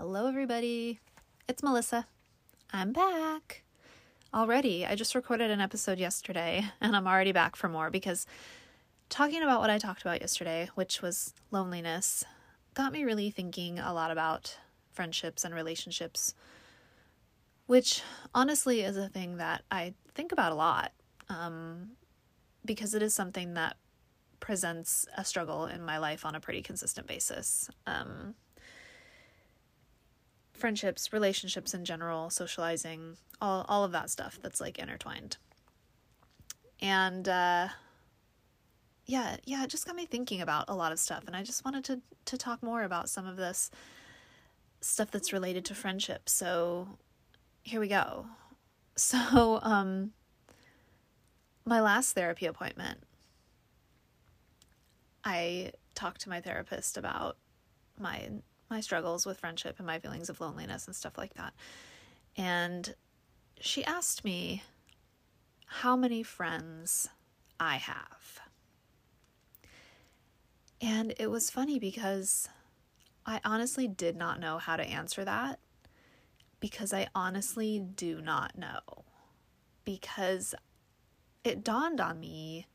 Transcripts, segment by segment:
Hello, everybody. It's Melissa. I'm back. Already, I just recorded an episode yesterday and I'm already back for more because talking about what I talked about yesterday, which was loneliness, got me really thinking a lot about friendships and relationships, which honestly is a thing that I think about a lot um, because it is something that presents a struggle in my life on a pretty consistent basis. Um, friendships, relationships in general, socializing, all all of that stuff that's like intertwined. And uh yeah, yeah, it just got me thinking about a lot of stuff and I just wanted to to talk more about some of this stuff that's related to friendship. So here we go. So um my last therapy appointment I talked to my therapist about my my struggles with friendship and my feelings of loneliness and stuff like that. And she asked me how many friends I have. And it was funny because I honestly did not know how to answer that because I honestly do not know. Because it dawned on me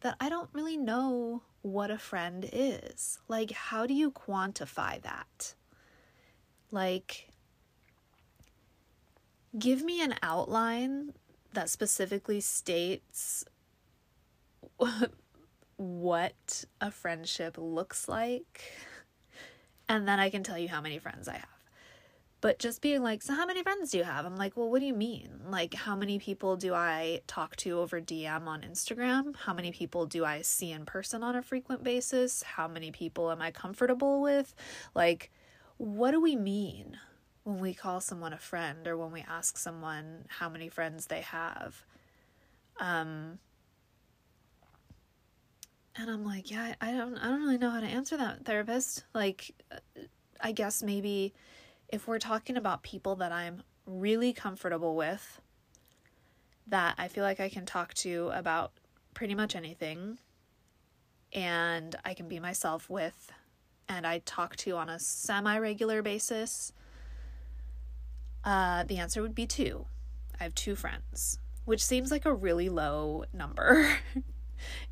that I don't really know what a friend is. Like, how do you quantify that? Like, give me an outline that specifically states what a friendship looks like, and then I can tell you how many friends I have. But just being like, so how many friends do you have? I'm like, well, what do you mean? Like, how many people do I talk to over DM on Instagram? How many people do I see in person on a frequent basis? How many people am I comfortable with? Like, what do we mean when we call someone a friend or when we ask someone how many friends they have? Um, and I'm like, yeah, I don't, I don't really know how to answer that, therapist. Like, I guess maybe if we're talking about people that I'm really comfortable with, that I feel like I can talk to about pretty much anything, and I can be myself with, and I talk to on a semi regular basis, uh, the answer would be two. I have two friends, which seems like a really low number.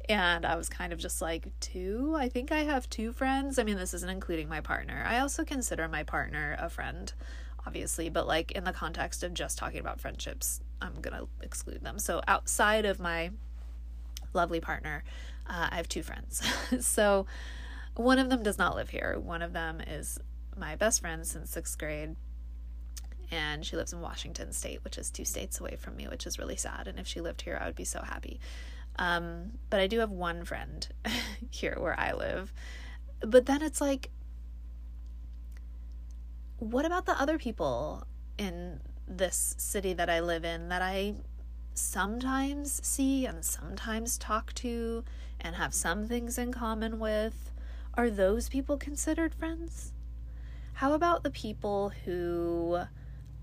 and I was kind of just like, two? I think I have two friends. I mean, this isn't including my partner. I also consider my partner a friend, obviously, but like in the context of just talking about friendships, I'm going to exclude them. So outside of my lovely partner, uh, I have two friends. so one of them does not live here. One of them is my best friend since sixth grade and she lives in Washington state, which is two states away from me, which is really sad. And if she lived here, I would be so happy. Um, but I do have one friend here where I live. But then it's like, what about the other people in this city that I live in that I sometimes see and sometimes talk to and have some things in common with? Are those people considered friends? How about the people who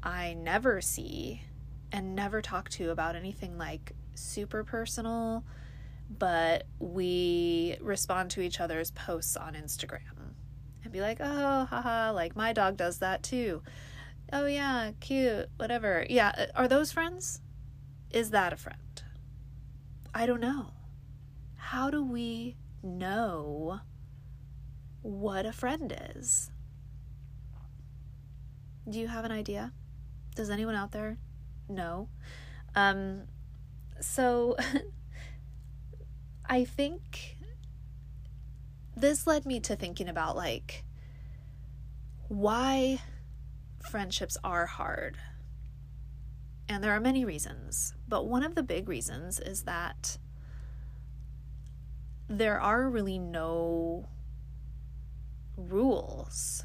I never see and never talk to about anything like super personal, but we respond to each other's posts on Instagram and be like, oh, haha, like my dog does that too. Oh, yeah, cute, whatever. Yeah, uh, are those friends? Is that a friend? I don't know. How do we know what a friend is? Do you have an idea? Does anyone out there know? Um, so I think this led me to thinking about like why friendships are hard. And there are many reasons, but one of the big reasons is that there are really no rules.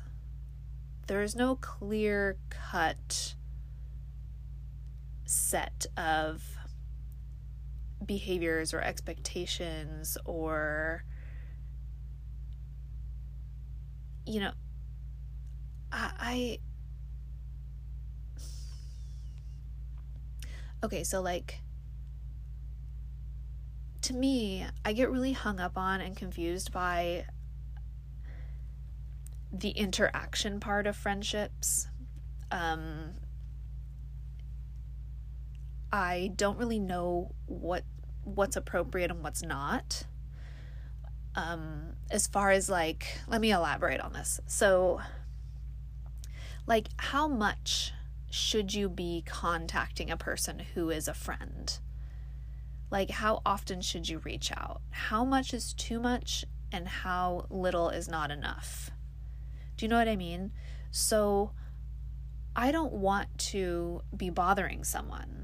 There is no clear cut set of behaviors or expectations or you know I, I okay so like to me i get really hung up on and confused by the interaction part of friendships. Um, I don't really know what what's appropriate and what's not. Um, as far as like, let me elaborate on this. So, like, how much should you be contacting a person who is a friend? Like, how often should you reach out? How much is too much and how little is not enough? Do you know what I mean? So, I don't want to be bothering someone.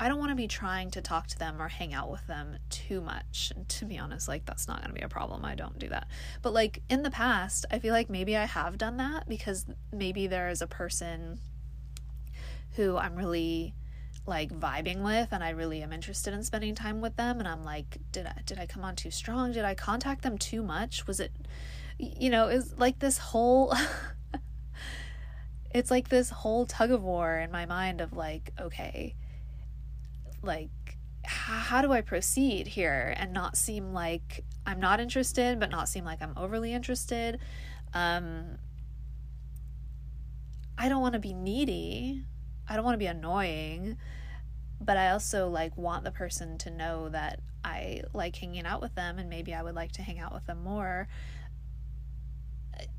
I don't want to be trying to talk to them or hang out with them too much. And to be honest, like that's not going to be a problem. I don't do that. But like in the past, I feel like maybe I have done that because maybe there is a person who I'm really like vibing with and I really am interested in spending time with them and I'm like did I did I come on too strong did I contact them too much was it you know is like this whole it's like this whole tug of war in my mind of like okay like how do I proceed here and not seem like I'm not interested but not seem like I'm overly interested um I don't want to be needy I don't want to be annoying, but I also like want the person to know that I like hanging out with them and maybe I would like to hang out with them more.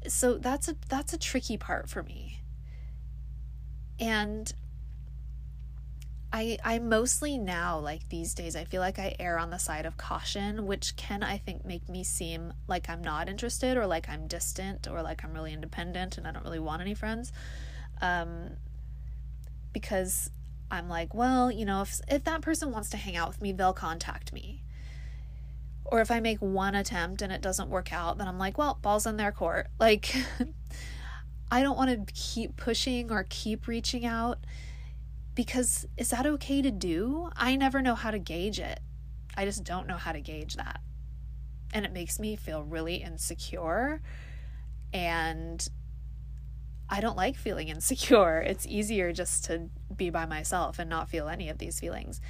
So that's a that's a tricky part for me. And I I mostly now like these days I feel like I err on the side of caution, which can I think make me seem like I'm not interested or like I'm distant or like I'm really independent and I don't really want any friends. Um, because I'm like, well, you know, if if that person wants to hang out with me, they'll contact me. Or if I make one attempt and it doesn't work out, then I'm like, well, ball's in their court. Like I don't want to keep pushing or keep reaching out because is that okay to do? I never know how to gauge it. I just don't know how to gauge that. And it makes me feel really insecure and I don't like feeling insecure. It's easier just to be by myself and not feel any of these feelings.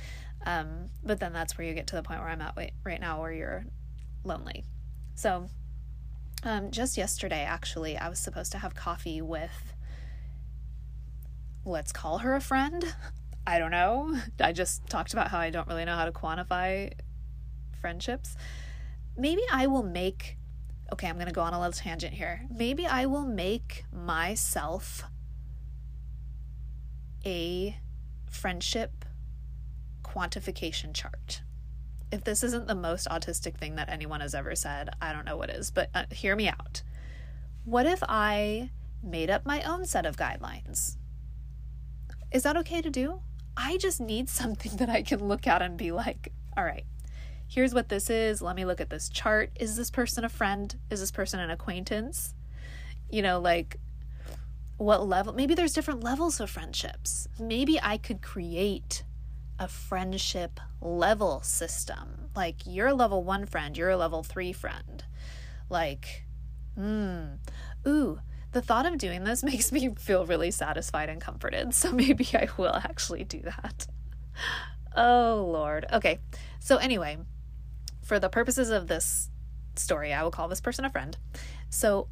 Um, but then that's where you get to the point where I'm at right now, where you're lonely. So, um, just yesterday, actually, I was supposed to have coffee with, let's call her a friend. I don't know. I just talked about how I don't really know how to quantify friendships. Maybe I will make okay, I'm going to go on a little tangent here. Maybe I will make myself a friendship quantification chart. If this isn't the most autistic thing that anyone has ever said, I don't know what is, but uh, hear me out. What if I made up my own set of guidelines? Is that okay to do? I just need something that I can look at and be like, all right, here's what this is. Let me look at this chart. Is this person a friend? Is this person an acquaintance? You know, like what level? Maybe there's different levels of friendships. Maybe I could create a friendship level system. Like you're a level one friend, you're a level three friend. Like, hmm, ooh, the thought of doing this makes me feel really satisfied and comforted. So maybe I will actually do that. Oh, Lord. Okay. So, anyway, for the purposes of this story, I will call this person a friend. So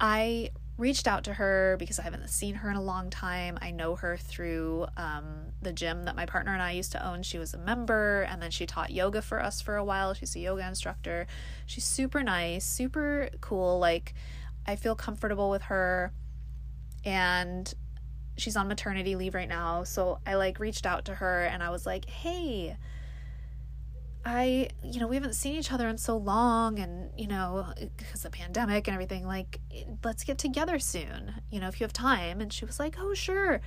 I reached out to her because I haven't seen her in a long time. I know her through um, the gym that my partner and I used to own. She was a member and then she taught yoga for us for a while. She's a yoga instructor. She's super nice, super cool. Like, I feel comfortable with her. And she's on maternity leave right now. So I like reached out to her and I was like, hey, I, you know, we haven't seen each other in so long and, you know, because the pandemic and everything, like, let's get together soon, you know, if you have time. And she was like, oh, sure,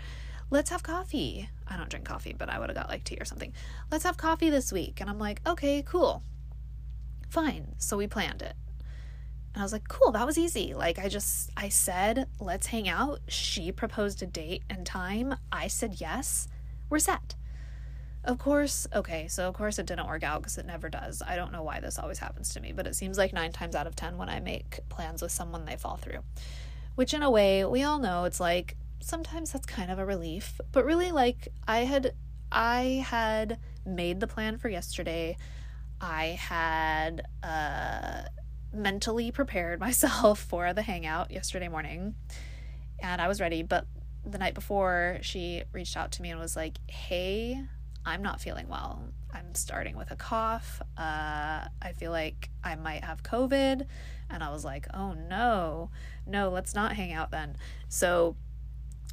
let's have coffee. I don't drink coffee, but I would have got like tea or something. Let's have coffee this week. And I'm like, okay, cool. Fine. So we planned it. And I was like, cool, that was easy. Like, I just, I said, let's hang out. She proposed a date and time. I said yes. We're set. Of course, okay, so of course it didn't work out because it never does. I don't know why this always happens to me, but it seems like nine times out of ten when I make plans with someone, they fall through. Which, in a way, we all know it's like sometimes that's kind of a relief, but really, like, I had, I had made the plan for yesterday. I had, uh, mentally prepared myself for the hangout yesterday morning and I was ready. But the night before, she reached out to me and was like, Hey, I'm not feeling well. I'm starting with a cough. Uh, I feel like I might have COVID. And I was like, Oh no, no, let's not hang out then. So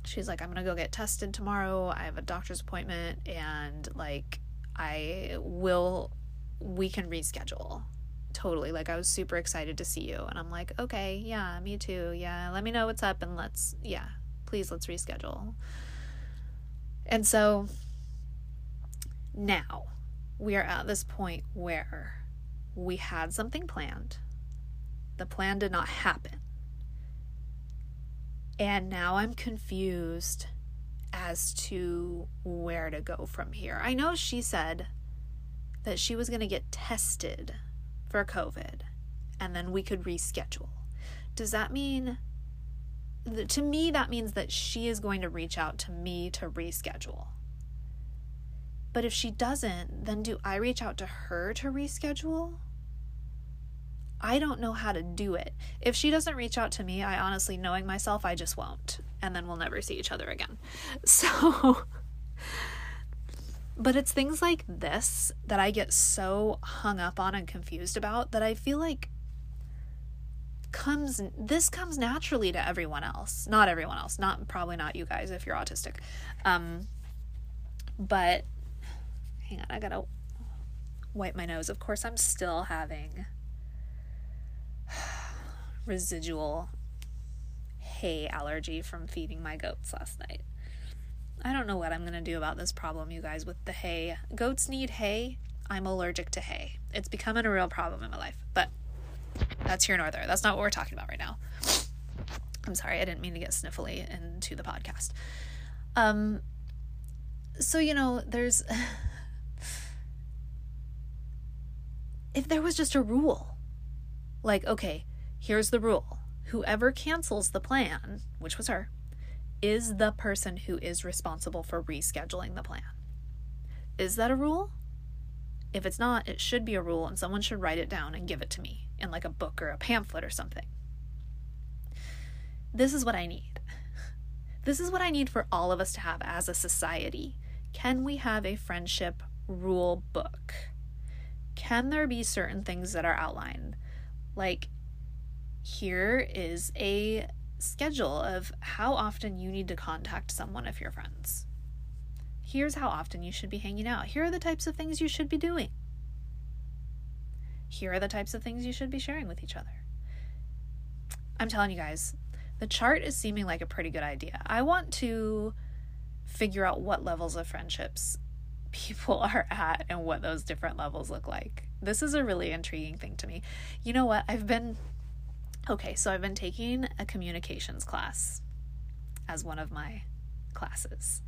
she's like, I'm gonna go get tested tomorrow. I have a doctor's appointment and like, I will, we can reschedule totally like i was super excited to see you and i'm like okay yeah me too yeah let me know what's up and let's yeah please let's reschedule. And so now we are at this point where we had something planned. The plan did not happen. And now i'm confused as to where to go from here. I know she said that she was going to get tested for COVID and then we could reschedule. Does that mean, to me, that means that she is going to reach out to me to reschedule? But if she doesn't, then do I reach out to her to reschedule? I don't know how to do it. If she doesn't reach out to me, I honestly, knowing myself, I just won't. And then we'll never see each other again. So but it's things like this that I get so hung up on and confused about that I feel like comes this comes naturally to everyone else. Not everyone else. Not probably not you guys if you're autistic. Um but hang on, I got to wipe my nose. Of course, I'm still having residual hay allergy from feeding my goats last night. I don't know what I'm going to do about this problem, you guys, with the hay. Goats need hay. I'm allergic to hay. It's becoming a real problem in my life, but that's here nor there. That's not what we're talking about right now. I'm sorry, I didn't mean to get sniffly into the podcast. Um, so, you know, there's. if there was just a rule, like, okay, here's the rule whoever cancels the plan, which was her, is the person who is responsible for rescheduling the plan. Is that a rule? If it's not, it should be a rule and someone should write it down and give it to me in like a book or a pamphlet or something. This is what I need. This is what I need for all of us to have as a society. Can we have a friendship rule book? Can there be certain things that are outlined? Like, here is a schedule of how often you need to contact someone if you're friends. Here's how often you should be hanging out. Here are the types of things you should be doing. Here are the types of things you should be sharing with each other. I'm telling you guys, the chart is seeming like a pretty good idea. I want to figure out what levels of friendships people are at and what those different levels look like. This is a really intriguing thing to me. You know what? I've been Okay, so I've been taking a communications class as one of my classes.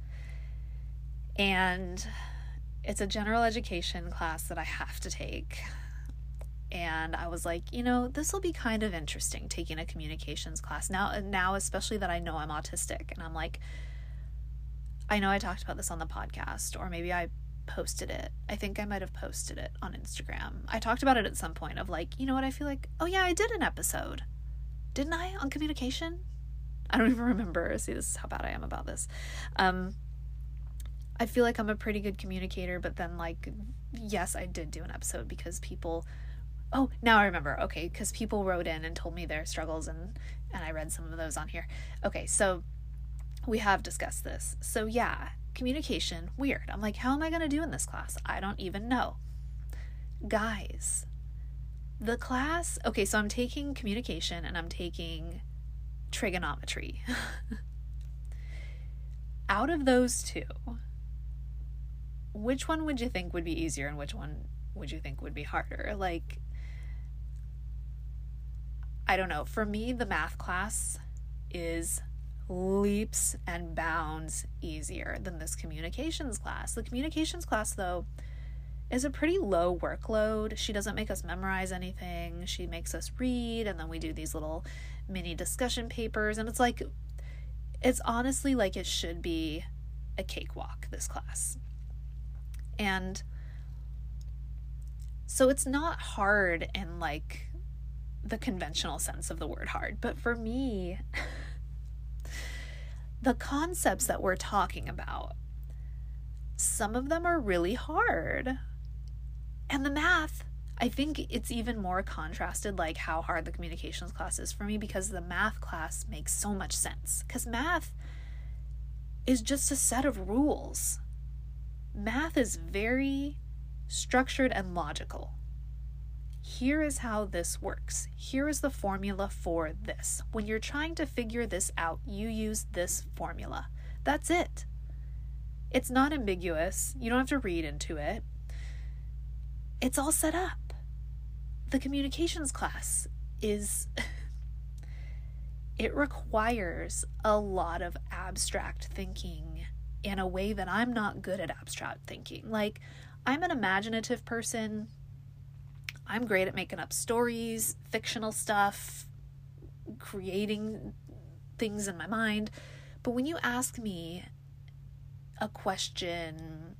And it's a general education class that I have to take. And I was like, you know, this will be kind of interesting taking a communications class. Now now especially that I know I'm autistic and I'm like I know I talked about this on the podcast or maybe I posted it. I think I might have posted it on Instagram. I talked about it at some point of like, you know what, I feel like, oh yeah, I did an episode. Didn't I on communication? I don't even remember. See, this is how bad I am about this. Um I feel like I'm a pretty good communicator, but then like yes, I did do an episode because people Oh, now I remember. Okay, cuz people wrote in and told me their struggles and and I read some of those on here. Okay, so we have discussed this. So yeah, communication, weird. I'm like, how am I going to do in this class? I don't even know. Guys, the class, okay, so I'm taking communication and I'm taking trigonometry. Out of those two, which one would you think would be easier and which one would you think would be harder? Like, I don't know. For me, the math class is leaps and bounds easier than this communications class. The communications class, though, is a pretty low workload. She doesn't make us memorize anything. She makes us read, and then we do these little mini discussion papers. And it's like, it's honestly like it should be a cakewalk, this class. And so it's not hard in like the conventional sense of the word hard, but for me, the concepts that we're talking about, some of them are really hard. And the math, I think it's even more contrasted, like how hard the communications class is for me, because the math class makes so much sense. Because math is just a set of rules. Math is very structured and logical. Here is how this works. Here is the formula for this. When you're trying to figure this out, you use this formula. That's it. It's not ambiguous. You don't have to read into it. It's all set up. The communications class is. it requires a lot of abstract thinking in a way that I'm not good at abstract thinking. Like, I'm an imaginative person I'm great at making up stories, fictional stuff, creating things in my mind. But when you ask me a question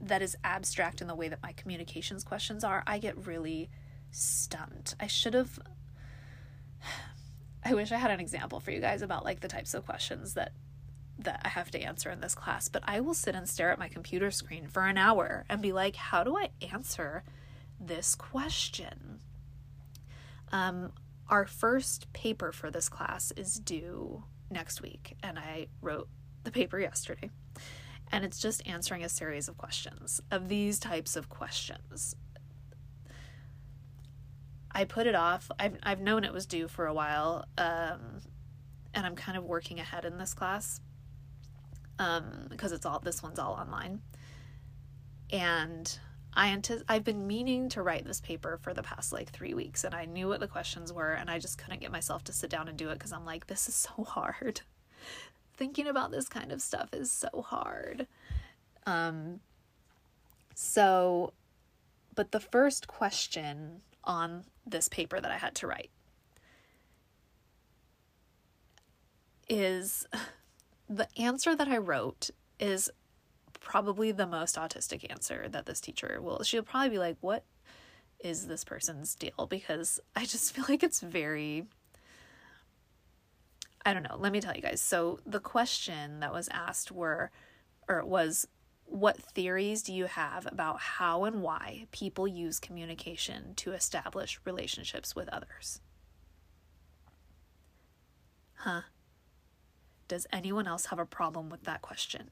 that is abstract in the way that my communications questions are, I get really stumped. I should have. I wish I had an example for you guys about like the types of questions that that I have to answer in this class, but I will sit and stare at my computer screen for an hour and be like, how do I answer this question. Um, our first paper for this class is due next week, and I wrote the paper yesterday. And it's just answering a series of questions, of these types of questions. I put it off. I've, I've known it was due for a while, um, and I'm kind of working ahead in this class um, because it's all this one's all online. And I antici- I've been meaning to write this paper for the past like three weeks, and I knew what the questions were, and I just couldn't get myself to sit down and do it because I'm like, this is so hard. Thinking about this kind of stuff is so hard. Um, so, but the first question on this paper that I had to write is the answer that I wrote is probably the most autistic answer that this teacher will. She'll probably be like, What is this person's deal? Because I just feel like it's very. I don't know. Let me tell you guys. So the question that was asked were, or was, what theories do you have about how and why people use communication to establish relationships with others? Huh? Does anyone else have a problem with that question?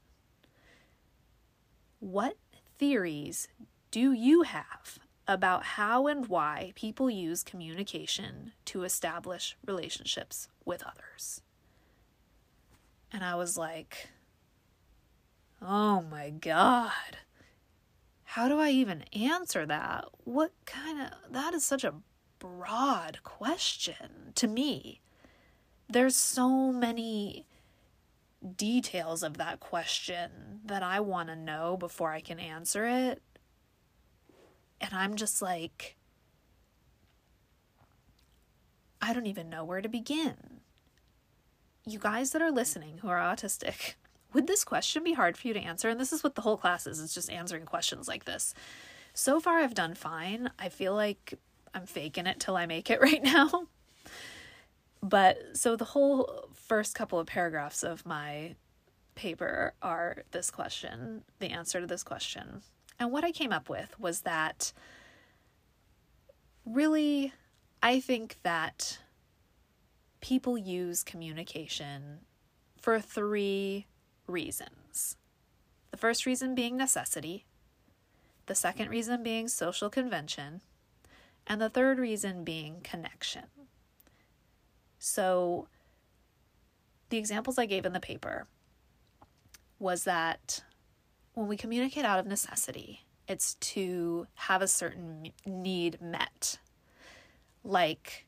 What theories do you have about how and why people use communication to establish relationships with others? And I was like, oh my God. How do I even answer that? What kind of, that is such a broad question to me. There's so many details of that question that I want to know before I can answer it. And I'm just like, I don't even know where to begin. You guys that are listening who are autistic, would this question be hard for you to answer? And this is what the whole class is, it's just answering questions like this. So far, I've done fine. I feel like I'm faking it till I make it right now. But so the whole first couple of paragraphs of my paper are this question, the answer to this question. And what I came up with was that really, I think that people use communication for three reasons. The first reason being necessity, the second reason being social convention, and the third reason being connection. So, the examples I gave in the paper was that when we communicate out of necessity, it's to have a certain need met. Like,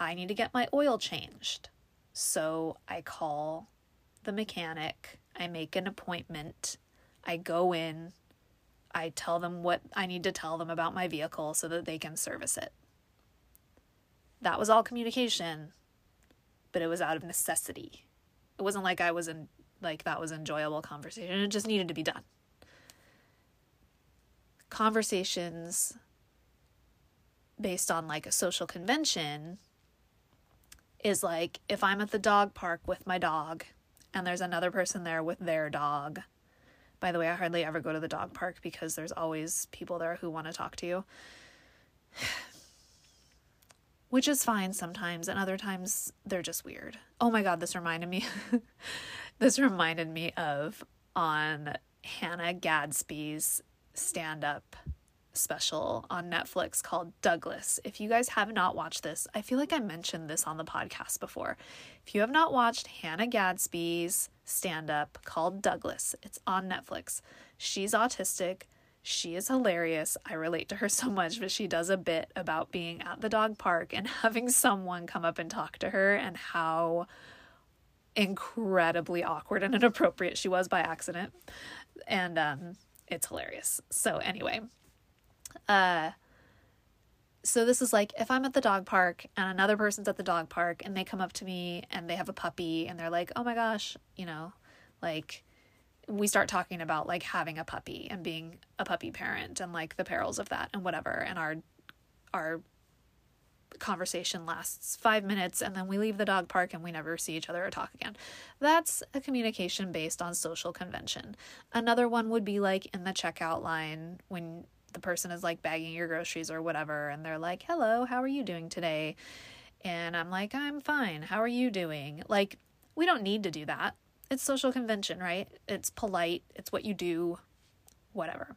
I need to get my oil changed. So I call the mechanic, I make an appointment, I go in, I tell them what I need to tell them about my vehicle so that they can service it. That was all communication but it was out of necessity. It wasn't like I was in like that was enjoyable conversation. It just needed to be done. Conversations based on like a social convention is like if I'm at the dog park with my dog and there's another person there with their dog. By the way, I hardly ever go to the dog park because there's always people there who want to talk to you. Which is fine sometimes, and other times they're just weird. Oh my god, this reminded me. this reminded me of on Hannah Gadsby's stand up special on Netflix called Douglas. If you guys have not watched this, I feel like I mentioned this on the podcast before. If you have not watched Hannah Gadsby's stand up called Douglas, it's on Netflix. She's autistic. She is hilarious. I relate to her so much, but she does a bit about being at the dog park and having someone come up and talk to her and how incredibly awkward and inappropriate she was by accident. And um it's hilarious. So anyway, uh, so this is like if I'm at the dog park and another person's at the dog park and they come up to me and they have a puppy and they're like, "Oh my gosh," you know, like we start talking about like having a puppy and being a puppy parent and like the perils of that and whatever and our our conversation lasts 5 minutes and then we leave the dog park and we never see each other or talk again. That's a communication based on social convention. Another one would be like in the checkout line when the person is like bagging your groceries or whatever and they're like, "Hello, how are you doing today?" And I'm like, "I'm fine. How are you doing?" Like, we don't need to do that. It's social convention, right? It's polite, it's what you do, whatever.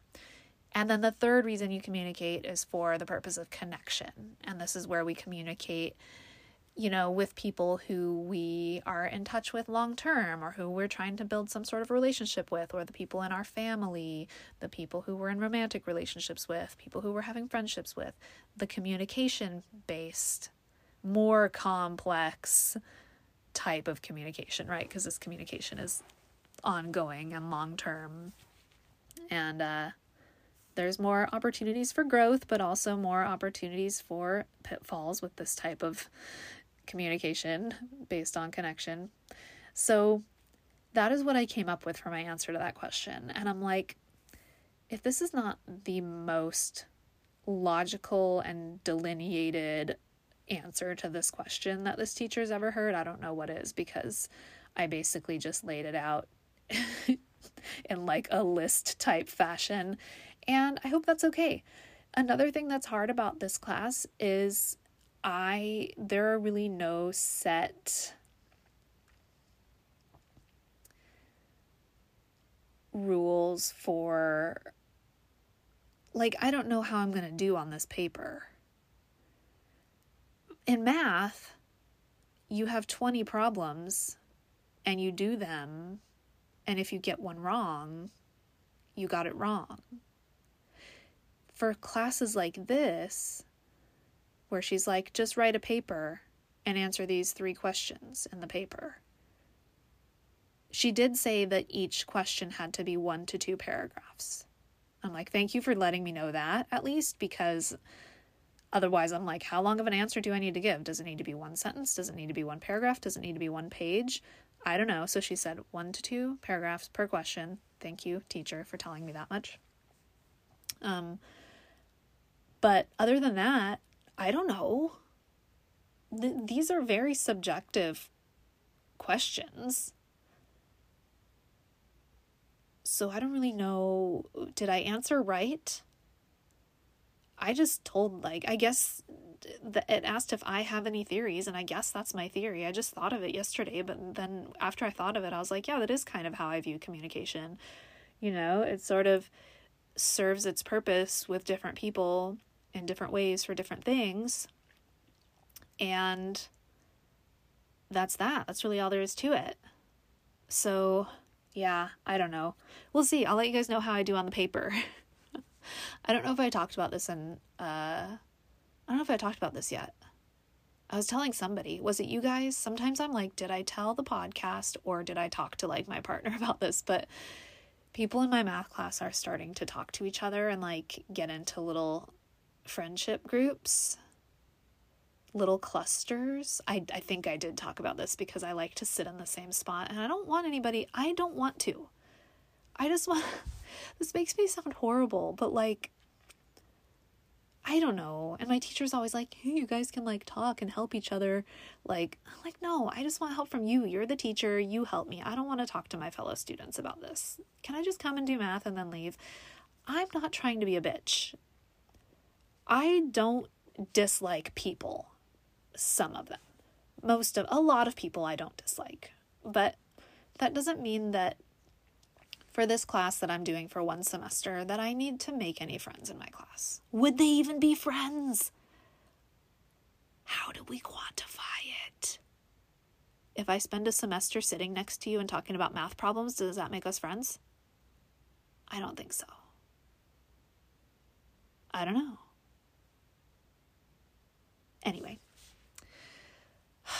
And then the third reason you communicate is for the purpose of connection. And this is where we communicate you know, with people who we are in touch with long term or who we're trying to build some sort of relationship with, or the people in our family, the people who we're in romantic relationships with, people who we're having friendships with, the communication based, more complex type of communication, right? Because this communication is ongoing and long term. And uh, there's more opportunities for growth, but also more opportunities for pitfalls with this type of communication based on connection. So that is what I came up with for my answer to that question. And I'm like, if this is not the most logical and delineated answer to this question that this teacher's ever heard, I don't know what is because I basically just laid it out in like a list type fashion. And I hope that's okay. Another thing that's hard about this class is I there are really no set rules for like I don't know how I'm going to do on this paper. In math, you have 20 problems and you do them and if you get one wrong, you got it wrong. For classes like this, where she's like, just write a paper and answer these three questions in the paper. She did say that each question had to be one to two paragraphs. I'm like, thank you for letting me know that at least, because otherwise I'm like, how long of an answer do I need to give? Does it need to be one sentence? Does it need to be one paragraph? Does it need to be one page? I don't know. So she said one to two paragraphs per question. Thank you, teacher, for telling me that much. Um, but other than that, I don't know. Th- these are very subjective questions. So I don't really know. Did I answer right? I just told, like, I guess th- it asked if I have any theories, and I guess that's my theory. I just thought of it yesterday, but then after I thought of it, I was like, yeah, that is kind of how I view communication. You know, it sort of serves its purpose with different people in different ways for different things. And that's that. That's really all there is to it. So, yeah, I don't know. We'll see. I'll let you guys know how I do on the paper. I don't know if I talked about this in uh I don't know if I talked about this yet. I was telling somebody, was it you guys? Sometimes I'm like, did I tell the podcast or did I talk to like my partner about this? But people in my math class are starting to talk to each other and like get into little friendship groups, little clusters. I, I think I did talk about this because I like to sit in the same spot and I don't want anybody, I don't want to. I just want, this makes me sound horrible, but like, I don't know. And my teacher's always like, hey, you guys can like talk and help each other. Like, I'm like, no, I just want help from you. You're the teacher. You help me. I don't want to talk to my fellow students about this. Can I just come and do math and then leave? I'm not trying to be a bitch. I don't dislike people. Some of them. Most of, a lot of people I don't dislike. But that doesn't mean that for this class that I'm doing for one semester that I need to make any friends in my class. Would they even be friends? How do we quantify it? If I spend a semester sitting next to you and talking about math problems, does that make us friends? I don't think so. I don't know. Anyway, I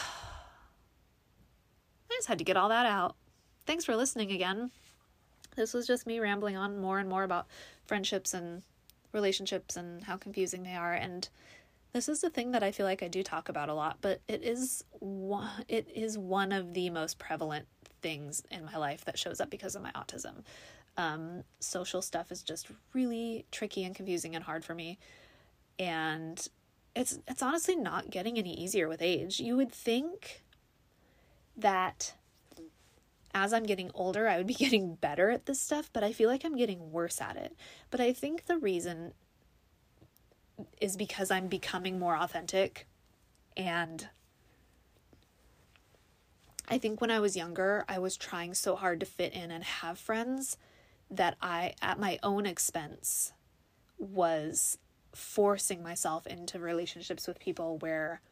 just had to get all that out. Thanks for listening again. This was just me rambling on more and more about friendships and relationships and how confusing they are and this is the thing that I feel like I do talk about a lot, but it is one, it is one of the most prevalent things in my life that shows up because of my autism. Um, social stuff is just really tricky and confusing and hard for me, and it's it's honestly not getting any easier with age. You would think that as I'm getting older, I would be getting better at this stuff, but I feel like I'm getting worse at it. But I think the reason is because I'm becoming more authentic and I think when I was younger, I was trying so hard to fit in and have friends that I, at my own expense, was forcing myself into relationships with people where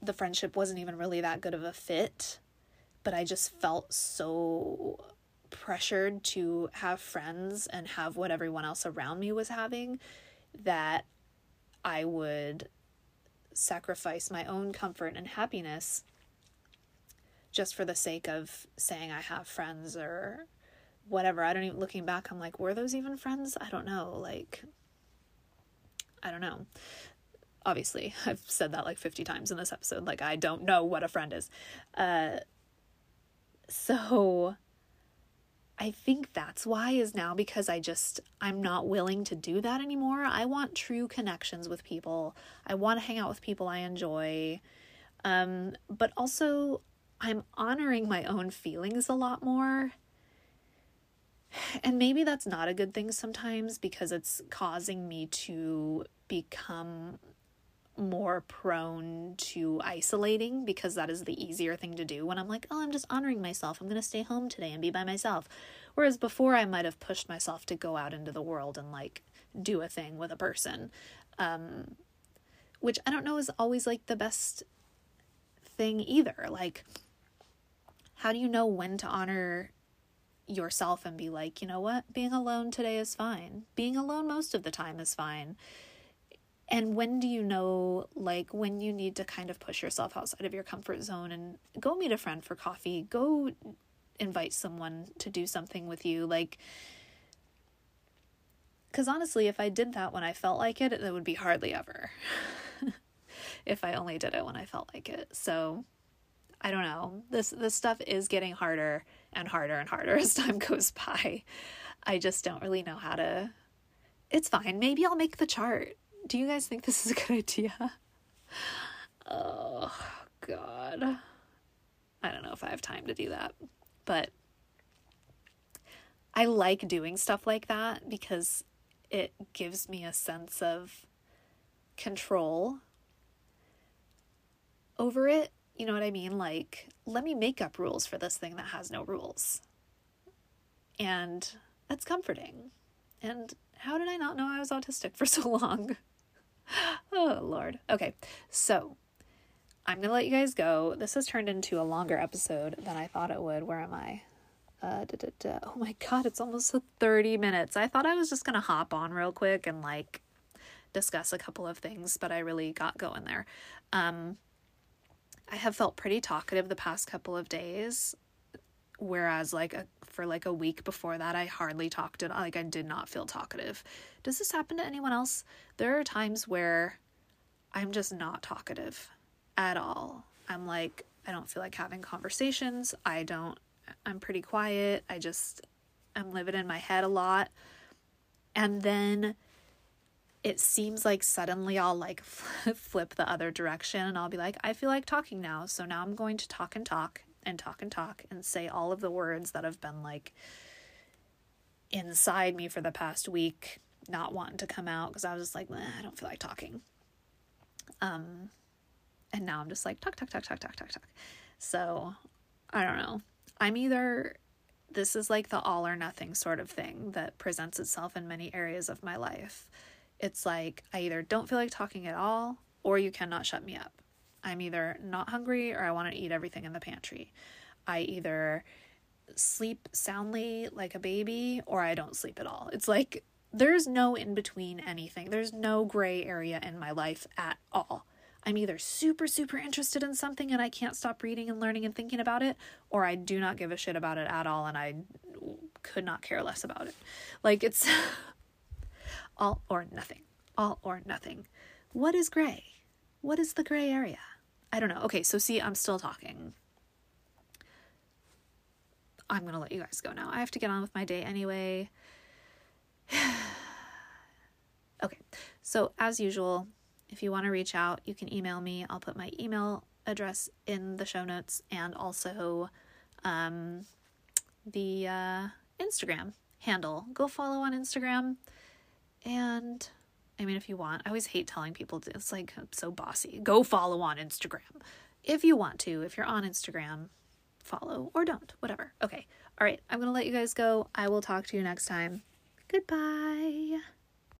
the friendship wasn't even really that good of a fit but I just felt so pressured to have friends and have what everyone else around me was having that I would sacrifice my own comfort and happiness just for the sake of saying I have friends or whatever. I don't even looking back, I'm like, were those even friends? I don't know. Like, I don't know. Obviously, I've said that like 50 times in this episode. Like, I don't know what a friend is. Uh, so I think that's why is now because I just I'm not willing to do that anymore. I want true connections with people. I want to hang out with people I enjoy. Um but also I'm honoring my own feelings a lot more. And maybe that's not a good thing sometimes because it's causing me to become more prone to isolating because that is the easier thing to do when I'm like, oh, I'm just honoring myself. I'm going to stay home today and be by myself. Whereas before, I might have pushed myself to go out into the world and like do a thing with a person, um, which I don't know is always like the best thing either. Like, how do you know when to honor yourself and be like, you know what, being alone today is fine? Being alone most of the time is fine and when do you know like when you need to kind of push yourself outside of your comfort zone and go meet a friend for coffee? Go invite someone to do something with you like because honestly if i did that when i felt like it it would be hardly ever. If i only did it when i felt like it. So i don't know. This this stuff is getting harder and harder and harder as time goes by. I just don't really know how to it's fine. Maybe i'll make the chart do you guys think this is a good idea? Oh, God. I don't know if I have time to do that. But I like doing stuff like that because it gives me a sense of control over it. You know what I mean? Like, let me make up rules for this thing that has no rules. And that's comforting. And how did I not know I was autistic for so long? oh, Lord. Okay, so I'm going to let you guys go. This has turned into a longer episode than I thought it would. Where am I? Uh, da, da, da. Oh my god, it's almost 30 minutes. I thought I was just going to hop on real quick and like discuss a couple of things, but I really got going there. Um, I have felt pretty talkative the past couple of days, whereas like a, for like a week before that I hardly talked at like I did not feel talkative. Does this happen to anyone else? There are times where I'm just not talkative at all. I'm like I don't feel like having conversations. I don't I'm pretty quiet. I just I'm living in my head a lot. And then it seems like suddenly I'll like flip the other direction and I'll be like, I feel like talking now. So now I'm going to talk and talk and talk and talk and say all of the words that have been like inside me for the past week, not wanting to come out because I was just like, I don't feel like talking. Um, and now I'm just like, talk, talk, talk, talk, talk, talk, talk. So I don't know. I'm either this is like the all or nothing sort of thing that presents itself in many areas of my life. It's like I either don't feel like talking at all or you cannot shut me up. I'm either not hungry or I want to eat everything in the pantry. I either sleep soundly like a baby or I don't sleep at all. It's like there's no in between anything. There's no gray area in my life at all. I'm either super, super interested in something and I can't stop reading and learning and thinking about it, or I do not give a shit about it at all and I could not care less about it. Like it's all or nothing. All or nothing. What is gray? What is the gray area? I don't know. Okay, so see, I'm still talking. I'm going to let you guys go now. I have to get on with my day anyway. okay, so as usual, if you want to reach out, you can email me. I'll put my email address in the show notes and also um, the uh, Instagram handle. Go follow on Instagram. And I mean, if you want, I always hate telling people it's like so bossy. Go follow on Instagram. If you want to, if you're on Instagram, follow or don't, whatever. Okay. All right. I'm going to let you guys go. I will talk to you next time. Goodbye.